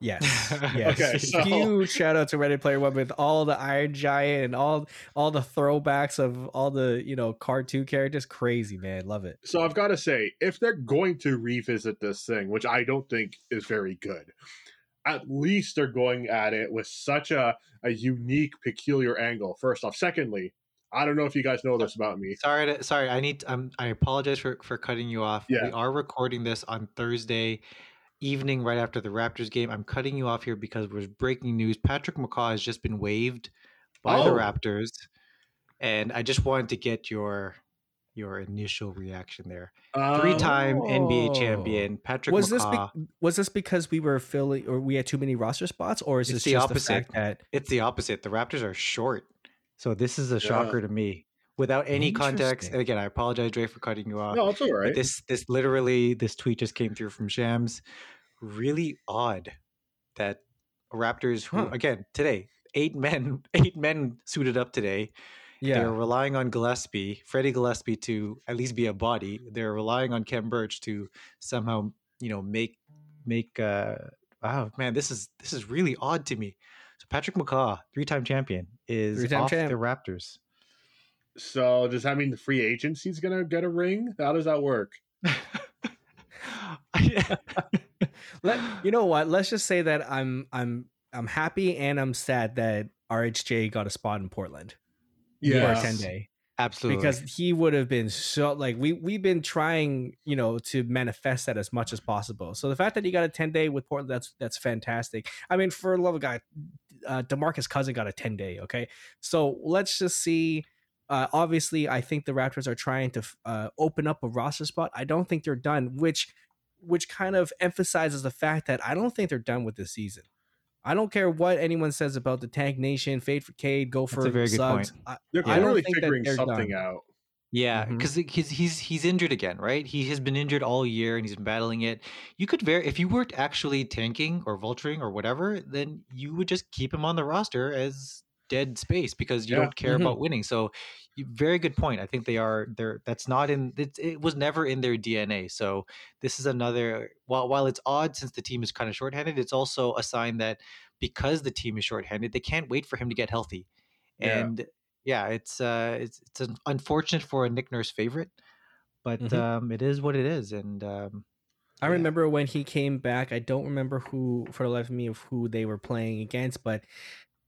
Yes. Yes. okay. So, Huge shout out to Ready Player One with all the Iron Giant and all all the throwbacks of all the you know cartoon characters. Crazy man, love it. So I've got to say, if they're going to revisit this thing, which I don't think is very good, at least they're going at it with such a a unique, peculiar angle. First off, secondly, I don't know if you guys know this about me. Sorry, to, sorry. I need. um, I apologize for for cutting you off. Yeah. We are recording this on Thursday evening, right after the Raptors game. I'm cutting you off here because there's breaking news. Patrick McCaw has just been waived by oh. the Raptors, and I just wanted to get your your initial reaction there. Three-time NBA champion Patrick was McCaw. This be- was this because we were filling or we had too many roster spots, or is it's this the opposite? The that- it's the opposite. The Raptors are short. So this is a shocker to me. Without any context, and again, I apologize, Dre, for cutting you off. No, it's all right. this this literally this tweet just came through from Shams. Really odd that Raptors, who huh. again today eight men eight men suited up today. Yeah. They're relying on Gillespie, Freddie Gillespie, to at least be a body. They're relying on Khem Birch to somehow, you know, make make. uh Wow, man, this is this is really odd to me. So Patrick McCaw, three-time champion, is Three-time off champ. the Raptors. So does that mean the free agency's gonna get a ring? How does that work? Let, you know what? Let's just say that I'm I'm I'm happy and I'm sad that RHJ got a spot in Portland. Yeah, ten day. Absolutely. Because he would have been so like we we've been trying, you know, to manifest that as much as possible. So the fact that he got a 10 day with Portland, that's that's fantastic. I mean, for a love of God, uh, Demarcus Cousin got a 10 day. Okay. So let's just see. Uh, obviously, I think the Raptors are trying to uh, open up a roster spot. I don't think they're done, which which kind of emphasizes the fact that I don't think they're done with this season. I don't care what anyone says about the Tank Nation, Fade for Cade, go for That's a very good point. I, they're clearly figuring something done. out. Yeah, because mm-hmm. he's he's he's injured again, right? He has been injured all year and he's been battling it. You could very if you weren't actually tanking or vulturing or whatever, then you would just keep him on the roster as dead space because you Yeah. don't care Mhm. about winning. So, you, very good point. I think they are they're that's not in it, it was never in their DNA. So this is another while while it's odd since the team is kind of shorthanded, it's also a sign that because the team is shorthanded, they can't wait for him to get healthy. Yeah. And yeah, it's uh it's it's an unfortunate for a Nick Nurse favorite, but Mhm. um it is what it is. And um I Yeah. remember when he came back. I don't remember who, for the life of me, of who they were playing against, but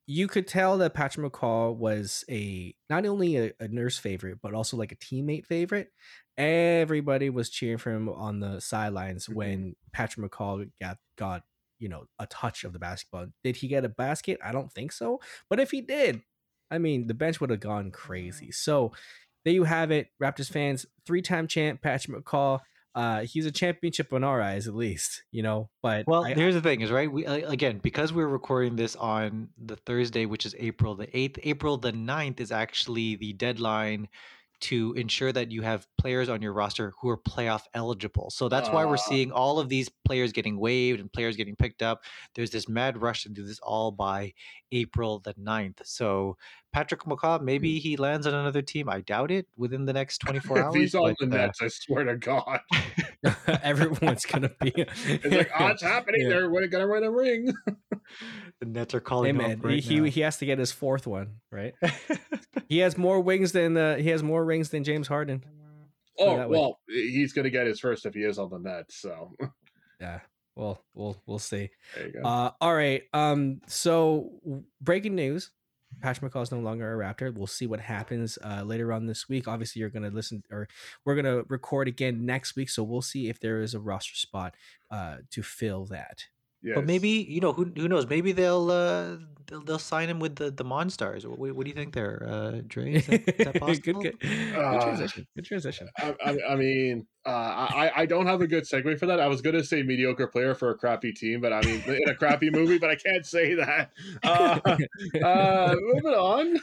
you could tell that Patrick McCaw was a not only a, a nurse favorite, but also like a teammate favorite. Everybody was cheering for him on the sidelines Mhm. when Patrick McCaw got got you know a touch of the basketball. Did he get a basket? I don't think so. But if he did, I mean, the bench would have gone crazy. So there you have it, Raptors fans. Three-time champ Patrick McCaw. Uh, he's a championship in our eyes, at least, you know. But Well, I- here's the thing: is right. We again because we're recording this on the Thursday, which is April the eighth. April the 9th is actually the deadline to ensure that you have players on your roster who are playoff eligible. So that's why we're seeing all of these players getting waived and players getting picked up. There's this mad rush to do this all by April the 9th. So Patrick McCaw, maybe he lands on another team. I doubt it within the next 24 if hours. he's on but, the uh, Nets, I swear to God, everyone's gonna be. it's like, oh, it's happening. Yeah. They're gonna win a ring. the Nets are calling him man, up right he, now. he he has to get his fourth one, right? He has more wings than uh, he has more rings than James Harden. Oh that way. well, he's gonna get his first if he is on the Nets. So Yeah. Well, we'll we'll see. there you go. Uh, all right. Um. So breaking news: Patrick McCaw is no longer a Raptor. We'll see what happens uh, later on this week. Obviously, you're gonna listen, or we're gonna record again next week. So we'll see if there is a roster spot uh, to fill that. Yes. But maybe you know who who knows? Maybe they'll uh, they'll, theyll sign him with the the Monstars. What, what do you think there, uh, Dre? Is that, is that possible? good, good Uh, transition. Good transition. I, I, I mean, uh, I I don't have a good segue for that. I was gonna say mediocre player for a crappy team, but I mean in a crappy movie, but I can't say that. Uh, uh, moving on.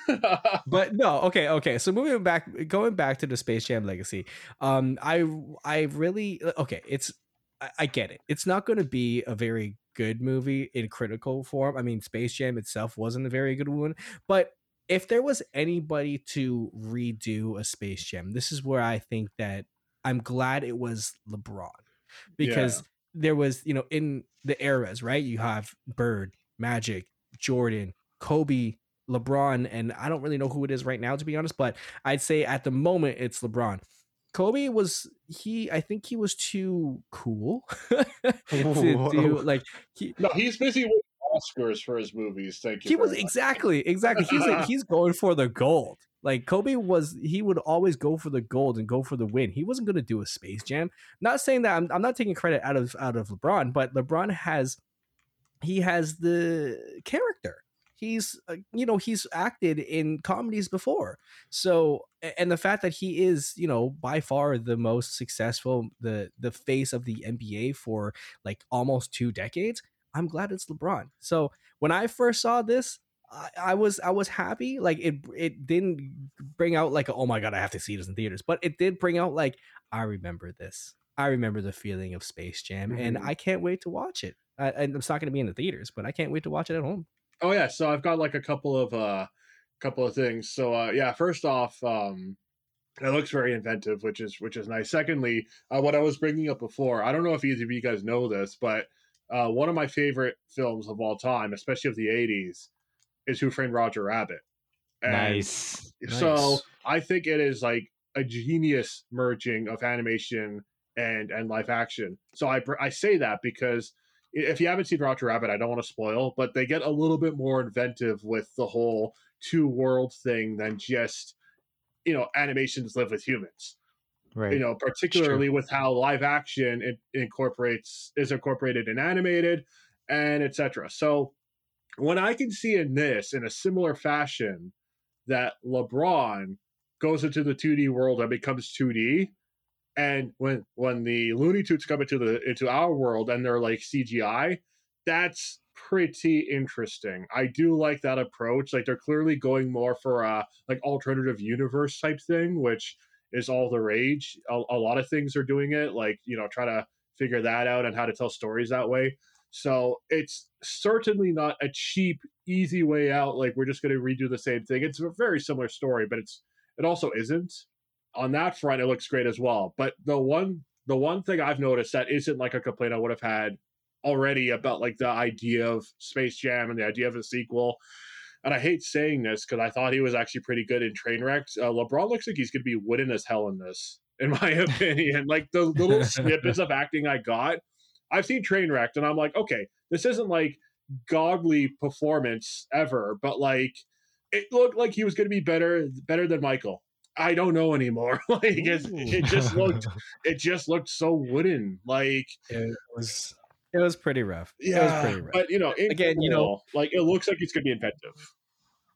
but no okay okay so moving back going back to the space jam legacy um i i really okay it's i, I get it. It's not going to be a very good movie in critical form. I mean space jam itself wasn't a very good one but if there was anybody to redo a space jam this is where i think that i'm glad it was lebron because there was you know in the eras right? You have bird magic jordan kobe LeBron, and I don't really know who it is right now, to be honest, but I'd say at the moment it's LeBron. Kobe was he I think he was too cool to do like he no, he's busy with Oscars for his movies. Thank you. he was much. exactly exactly he's like, he's going for the gold. Like Kobe was he would always go for the gold and go for the win. He wasn't going to do a space jam. Not saying that I'm, I'm not taking credit out of out of LeBron, but LeBron has he has the character he's uh, you know he's acted in comedies before so and the fact that he is you know by far the most successful the the face of the nba for like almost two decades i'm glad it's lebron so when i first saw this I, I was I was happy. Like it it didn't bring out like a, oh my god I have to see this in theaters, but it did bring out like I remember this. I remember the feeling of Space Jam, and Mhm. I can't wait to watch it. I, and it's not going to be in the theaters, but I can't wait to watch it at home. Oh yeah, so I've got like a couple of uh couple of things. So uh yeah, first off, um it looks very inventive, which is which is nice. Secondly, uh, what I was bringing up before, I don't know if either of you guys know this, but uh, one of my favorite films of all time, especially of the '80s, is Who Framed Roger Rabbit. And nice. So Nice. I think it is like a genius merging of animation and and live action. So I I say that because if you haven't seen Roger Rabbit, I don't want to spoil, but they get a little bit more inventive with the whole two world thing than just you know animations live with humans. Right. You know, particularly with how live action it incorporates is incorporated in animated and etc. So when I can see in this in a similar fashion that LeBron goes into the 2D world and becomes 2D, and when when the Looney Tunes come into the into our world and they're like CGI, that's pretty interesting. I do like that approach. Like they're clearly going more for a like alternative universe type thing, which is all the rage. A, a lot of things are doing it, like you know, try to figure that out and how to tell stories that way. So it's certainly not a cheap, easy way out. Like we're just going to redo the same thing. It's a very similar story, but it's it also isn't. On that front, it looks great as well. But the one the one thing I've noticed that isn't like a complaint I would have had already about like the idea of Space Jam and the idea of a sequel. And I hate saying this because I thought he was actually pretty good in Trainwreck. Uh, LeBron looks like he's going to be wooden as hell in this, in my opinion. like the little snippets of acting I got, I've seen Trainwrecked, and I'm like, okay, this isn't like godly performance ever, but like it looked like he was going to be better better than Michael. I don't know anymore. like it, it just looked it just looked so wooden. Like it was it was pretty rough. Yeah, pretty rough. but you know, again, you know, like it looks like it's going to be inventive.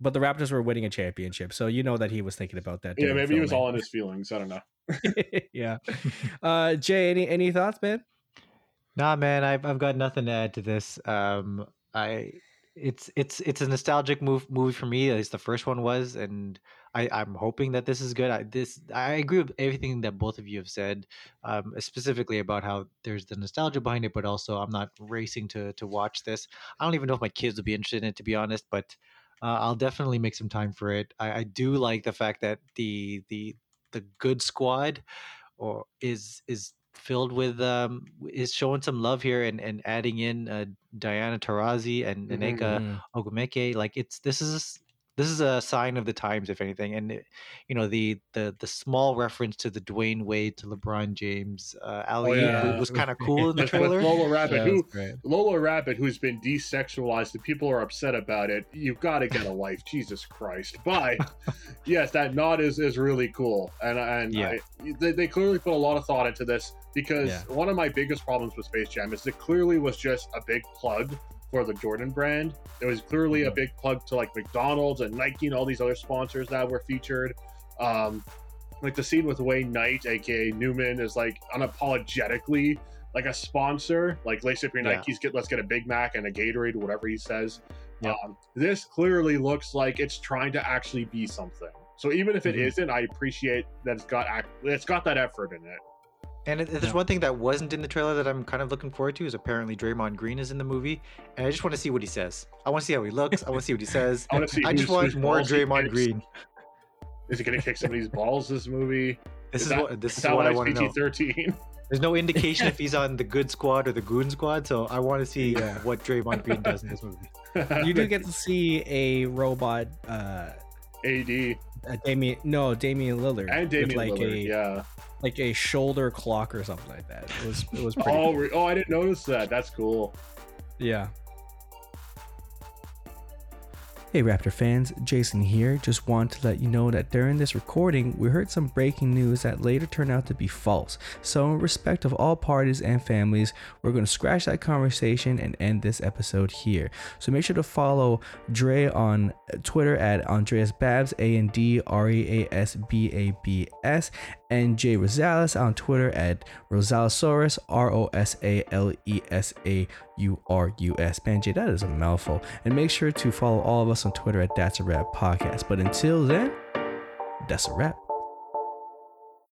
But the Raptors were winning a championship, so you know that he was thinking about that. Yeah, maybe filming. he was all in his feelings. I don't know. yeah, uh, Jay, any any thoughts, man? Nah, man, I've I've got nothing to add to this. Um, I it's it's it's a nostalgic move movie for me. At least the first one was, and I, I'm hoping that this is good. I, this I agree with everything that both of you have said, um, specifically about how there's the nostalgia behind it, but also I'm not racing to to watch this. I don't even know if my kids would be interested in it, to be honest. But uh, I'll definitely make some time for it. I, I do like the fact that the the the good squad or is is filled with um is showing some love here and and adding in uh, Diana Taurasi and Nneka mm-hmm. Ogwumike like it's this is this is a sign of the times, if anything. And it, you know, the the the small reference to the Dwyane Wade to LeBron James uh, alley oh, yeah. was kind of cool in the trailer. Lola Rabbit, yeah, who Lola Rabbit, who's been desexualized, and people are upset about it. You've got to get a life, Jesus Christ! But yes, that nod is is really cool, and and yeah. I, they, they clearly put a lot of thought into this because yeah. one of my biggest problems with Space Jam is it clearly was just a big plug for the Jordan brand. It was clearly a mm-hmm. big plug to like McDonald's and Nike and all these other sponsors that were featured. Um, like the scene with Wayne Knight, aka Newman, is like unapologetically like a sponsor. Like lace up your yeah. Nikes, get let's get a Big Mac and a Gatorade, whatever he says. Yep. Um, this clearly looks like it's trying to actually be something. So even if it mm-hmm. not I appreciate that it's got it's got that effort in it. And there's yeah. one thing that wasn't in the trailer that I'm kind of looking forward to is apparently Draymond Green is in the movie, and I just want to see what he says. I want to see how he looks. I want to see what he says. I, want to see I just want more Draymond Green. Is he going to kick somebody's balls this movie? This is, is that, what this is, is what I want to know. Thirteen. There's no indication if he's on the good squad or the goon squad, so I want to see yeah. what Draymond Green does in this movie. You do get to see a robot. Uh, AD. Uh, Damian, no, Damian Lillard. And Damian like Lillard, a, yeah like a shoulder clock or something like that. It was it was pretty oh, cool. oh, I didn't notice that. That's cool. Yeah. Hey Raptor fans, Jason here. Just want to let you know that during this recording, we heard some breaking news that later turned out to be false. So, in respect of all parties and families, we're going to scratch that conversation and end this episode here. So, make sure to follow Dre on Twitter at Andreas Babs, A N D R E A S B A B S, and Jay Rosales on Twitter at Rosalesaurus, R O S A L E S A U R U S. Man, Jay, that is a mouthful. And make sure to follow all of us on Twitter at That's a Rap Podcast. But until then, that's a wrap.